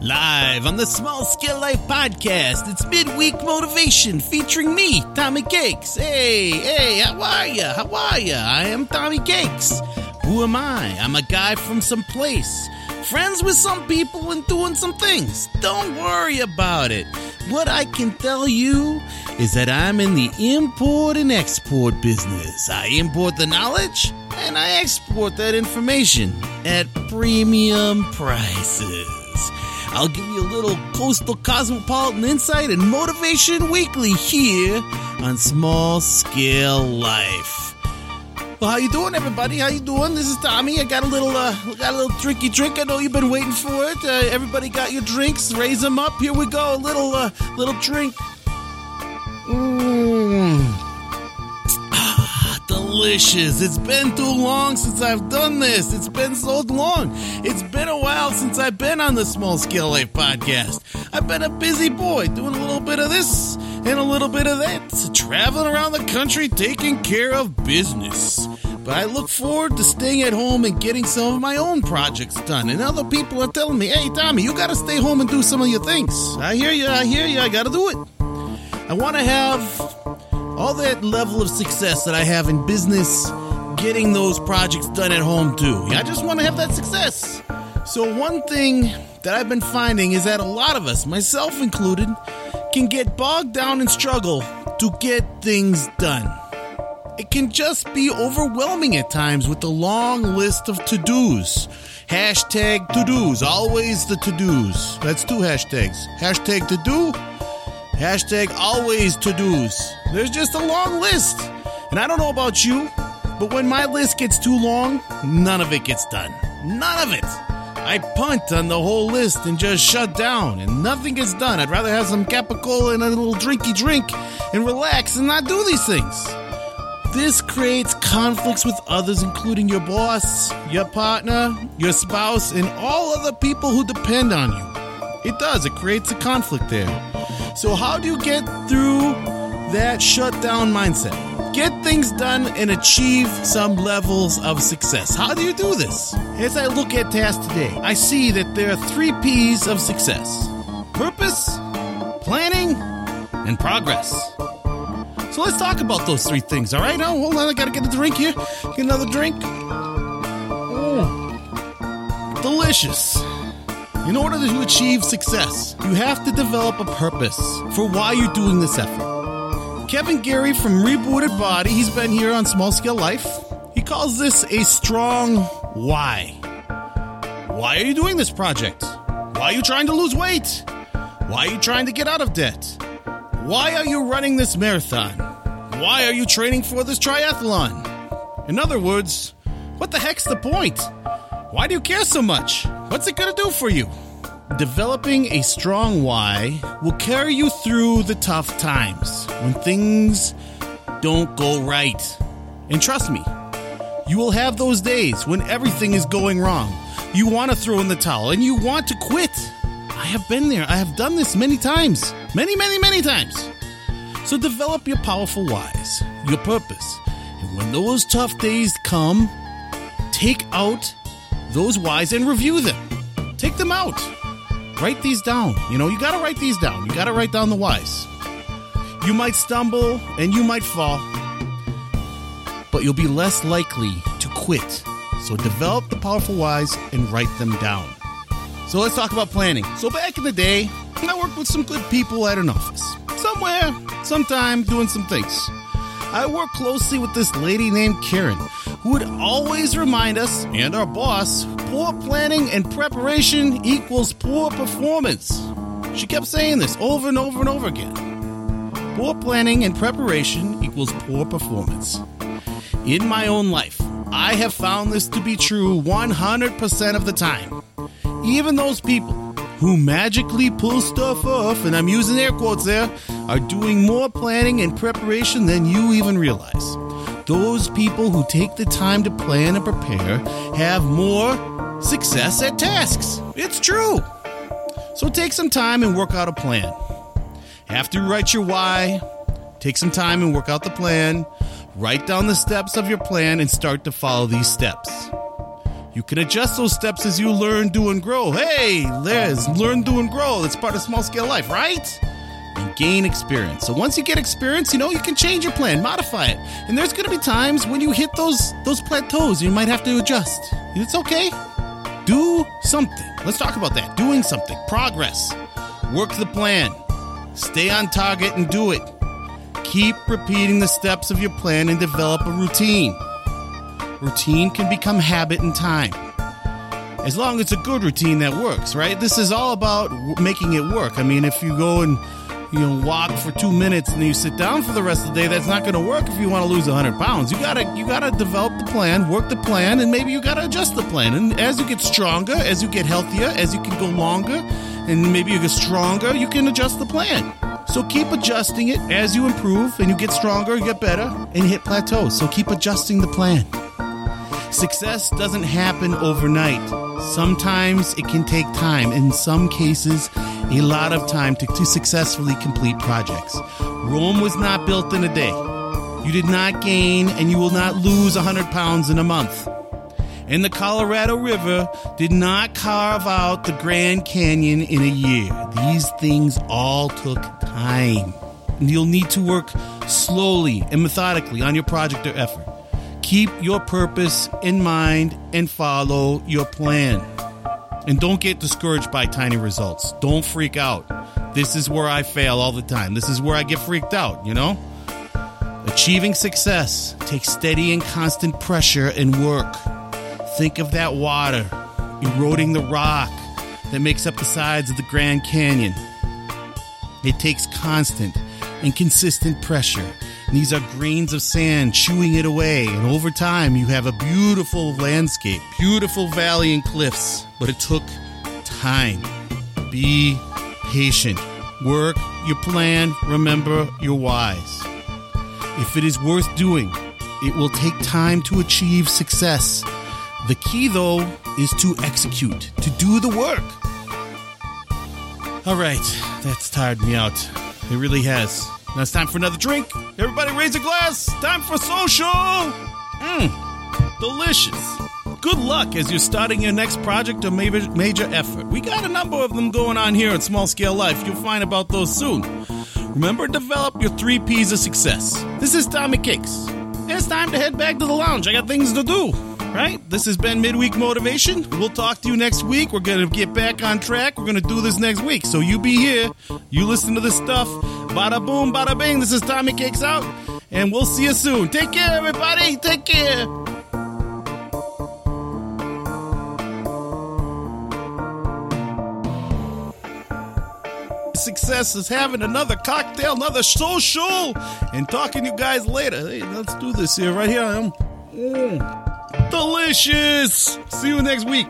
Live on the Small Scale Life podcast, it's midweek motivation featuring me, Tommy Cakes. Hey, hey, how are ya? How are ya? I am Tommy Cakes. Who am I? I'm a guy from some place, friends with some people and doing some things. Don't worry about it. What I can tell you is that I'm in the import and export business. I import the knowledge and I export that information at premium prices. I'll give you a little coastal cosmopolitan insight and motivation weekly here on Small Scale Life. Well, how you doing, everybody? How you doing? This is Tommy. I got a little, uh, got a little drinky drink. I know you've been waiting for it. Uh, everybody got your drinks. Raise them up. Here we go. A little, uh, little drink. Mmm delicious. It's been too long since I've done this. It's been so long. It's been a while since I've been on the Small Scale Life podcast. I've been a busy boy doing a little bit of this and a little bit of that, traveling around the country taking care of business. But I look forward to staying at home and getting some of my own projects done. And other people are telling me, hey, Tommy, you got to stay home and do some of your things. I hear you, I hear you, I got to do it. I want to have all that level of success that I have in business, getting those projects done at home too. I just want to have that success. So, one thing that I've been finding is that a lot of us, myself included, can get bogged down and struggle to get things done. It can just be overwhelming at times with the long list of to dos. Hashtag to dos, always the to dos. That's two hashtags. Hashtag to do Hashtag always to dos. There's just a long list. And I don't know about you, but when my list gets too long, none of it gets done. None of it. I punt on the whole list and just shut down, and nothing gets done. I'd rather have some capicola and a little drinky drink and relax and not do these things. This creates conflicts with others, including your boss, your partner, your spouse, and all other people who depend on you. It does, it creates a conflict there. So, how do you get through that shutdown mindset? Get things done and achieve some levels of success. How do you do this? As I look at tasks today, I see that there are three P's of success purpose, planning, and progress. So let's talk about those three things, all right? Now, hold on, I gotta get a drink here. Get another drink. Mm. Delicious. In order to achieve success, you have to develop a purpose for why you're doing this effort. Kevin Geary from Rebooted Body, he's been here on Small Scale Life. He calls this a strong why. Why are you doing this project? Why are you trying to lose weight? Why are you trying to get out of debt? Why are you running this marathon? Why are you training for this triathlon? In other words, what the heck's the point? Why do you care so much? What's it to do for you? Developing a strong why will carry you through the tough times when things don't go right. And trust me, you will have those days when everything is going wrong. You want to throw in the towel and you want to quit. I have been there. I have done this many times. Many, many, many times. So develop your powerful whys, your purpose. And when those tough days come, take out those whys and review them. Take them out. Write these down. You know, you got to write these down. You got to write down the whys. You might stumble and you might fall, but you'll be less likely to quit. So develop the powerful whys and write them down. So let's talk about planning. So back in the day, I worked with some good people at an office. Somewhere, sometime, doing some things. I worked closely with this lady named Karen would always remind us and our boss poor planning and preparation equals poor performance. She kept saying this over and over and over again. Poor planning and preparation equals poor performance. In my own life, I have found this to be true 100% of the time. Even those people who magically pull stuff off, and I'm using air quotes there, are doing more planning and preparation than you even realize. Those people who take the time to plan and prepare have more success at tasks. It's true. So take some time and work out a plan. After you write your why, take some time and work out the plan. Write down the steps of your plan and start to follow these steps. You can adjust those steps as you learn, do, and grow. Hey, Liz, learn, do, and grow. That's part of small scale life, right? And gain experience. So once you get experience, you know, you can change your plan, modify it. And there's going to be times when you hit those those plateaus, you might have to adjust. It's okay. Do something. Let's talk about that. Doing something. Progress. Work the plan. Stay on target and do it. Keep repeating the steps of your plan and develop a routine. Routine can become habit in time. As long as it's a good routine that works, right? This is all about making it work. I mean, if you go and you know walk for two minutes and then you sit down for the rest of the day, that's not going to work if you want to lose 100 pounds. You gotta you gotta develop the plan, work the plan, and maybe you gotta adjust the plan. And as you get stronger, as you get healthier, as you can go longer, and maybe you get stronger, you can adjust the plan. So keep adjusting it as you improve and you get stronger, you get better, and hit plateaus. So keep adjusting the plan. Success doesn't happen overnight. Sometimes it can take time, in some cases, a lot of time to, to successfully complete projects. Rome was not built in a day. You did not gain and you will not lose 100 pounds in a month. And the Colorado River did not carve out the Grand Canyon in a year. These things all took time. And you'll need to work slowly and methodically on your project or effort. Keep your purpose in mind and follow your plan. And don't get discouraged by tiny results. Don't freak out. This is where I fail all the time. This is where I get freaked out, you know? Achieving success takes steady and constant pressure and work. Think of that water eroding the rock that makes up the sides of the Grand Canyon. It takes constant and consistent pressure. These are grains of sand chewing it away, and over time, you have a beautiful landscape, beautiful valley and cliffs. But it took time. Be patient. Work your plan. Remember your whys. If it is worth doing, it will take time to achieve success. The key, though, is to execute, to do the work. All right, that's tired me out. It really has. Now it's time for another drink. Everybody raise a glass. Time for social. Mmm, delicious. Good luck as you're starting your next project or major, major effort. We got a number of them going on here at Small Scale Life. You'll find about those soon. Remember, develop your three P's of success. This is Tommy Cakes. It's time to head back to the lounge. I got things to do. Right? This has been Midweek Motivation. We'll talk to you next week. We're going to get back on track. We're going to do this next week. So you be here. You listen to this stuff. Bada boom, bada bing. This is Tommy Cakes out. And we'll see you soon. Take care, everybody. Take care. success is having another cocktail, another social, and talking to you guys later. Hey, let's do this here. Right here I am. Mm. Delicious. See you next week.